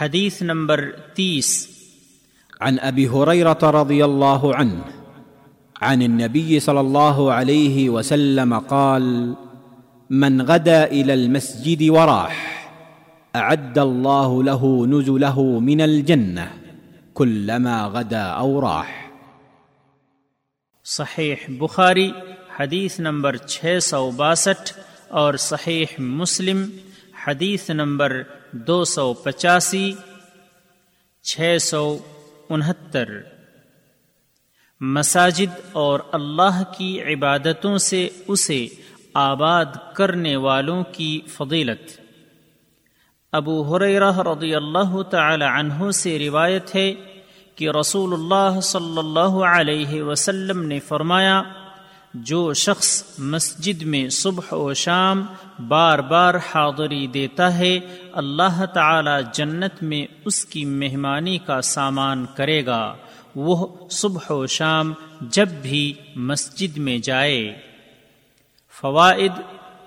حدیث نمبر تیس۔ عن ابي هريره رضي الله عنه عن النبي صلى الله عليه وسلم قال من غدا الى المسجد وراح اعد الله له نزله من الجنه كلما غدا او راح. صحیح بخاری حدیث نمبر چھ سو باسٹھ اور صحیح مسلم حدیث نمبر دو سو پچاسی، چھ سو انہتر۔ مساجد اور اللہ کی عبادتوں سے اسے آباد کرنے والوں کی فضیلت۔ ابو حریرہ رضی اللہ تعالی عنہ سے روایت ہے کہ رسول اللہ صلی اللہ علیہ وسلم نے فرمایا جو شخص مسجد میں صبح و شام بار بار حاضری دیتا ہے، اللہ تعالی جنت میں اس کی مہمانی کا سامان کرے گا۔ وہ صبح و شام جب بھی مسجد میں جائے۔ فوائد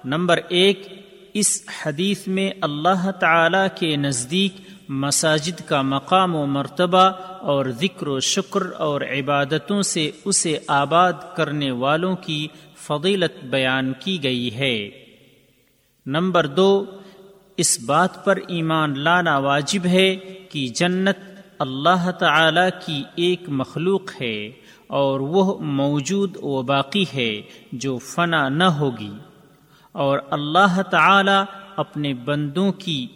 نمبر ایک اس حدیث میں اللہ تعالی کے نزدیک مساجد کا مقام و مرتبہ اور ذکر و شکر اور عبادتوں سے اسے آباد کرنے والوں کی فضیلت بیان کی گئی ہے۔ نمبر دو، اس بات پر ایمان لانا واجب ہے کہ جنت اللہ تعالی کی ایک مخلوق ہے اور وہ موجود و باقی ہے جو فنا نہ ہوگی۔ اور اللہ تعالی اپنے بندوں کی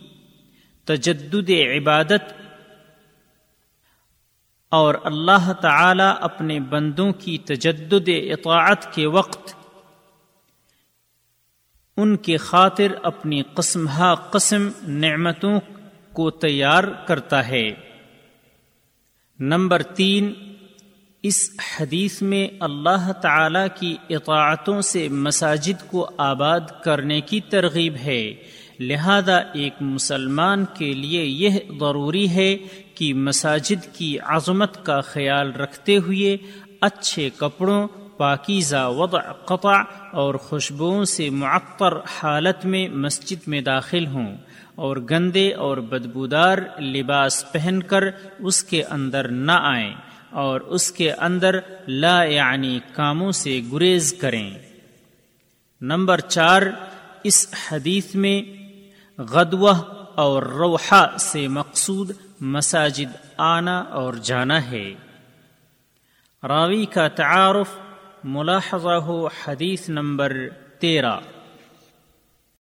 تجدد عبادت اور اللہ تعالی اپنے بندوں کی تجدد اطاعت کے وقت ان کے خاطر اپنی قسم ہا قسم نعمتوں کو تیار کرتا ہے۔ نمبر تین اس حدیث میں اللہ تعالی کی اطاعتوں سے مساجد کو آباد کرنے کی ترغیب ہے۔ لہذا ایک مسلمان کے لیے یہ ضروری ہے کہ مساجد کی عظمت کا خیال رکھتے ہوئے اچھے کپڑوں، پاکیزہ وضع قطع اور خوشبوؤں سے معطر حالت میں مسجد میں داخل ہوں اور گندے اور بدبودار لباس پہن کر اس کے اندر نہ آئیں۔ اور اس کے اندر لا یعنی کاموں سے گریز کریں۔ نمبر چار، اس حدیث میں غدوہ اور روحا سے مقصود مساجد آنا اور جانا ہے۔ راوی کا تعارف ملاحظہ ہو حدیث نمبر تیرہ۔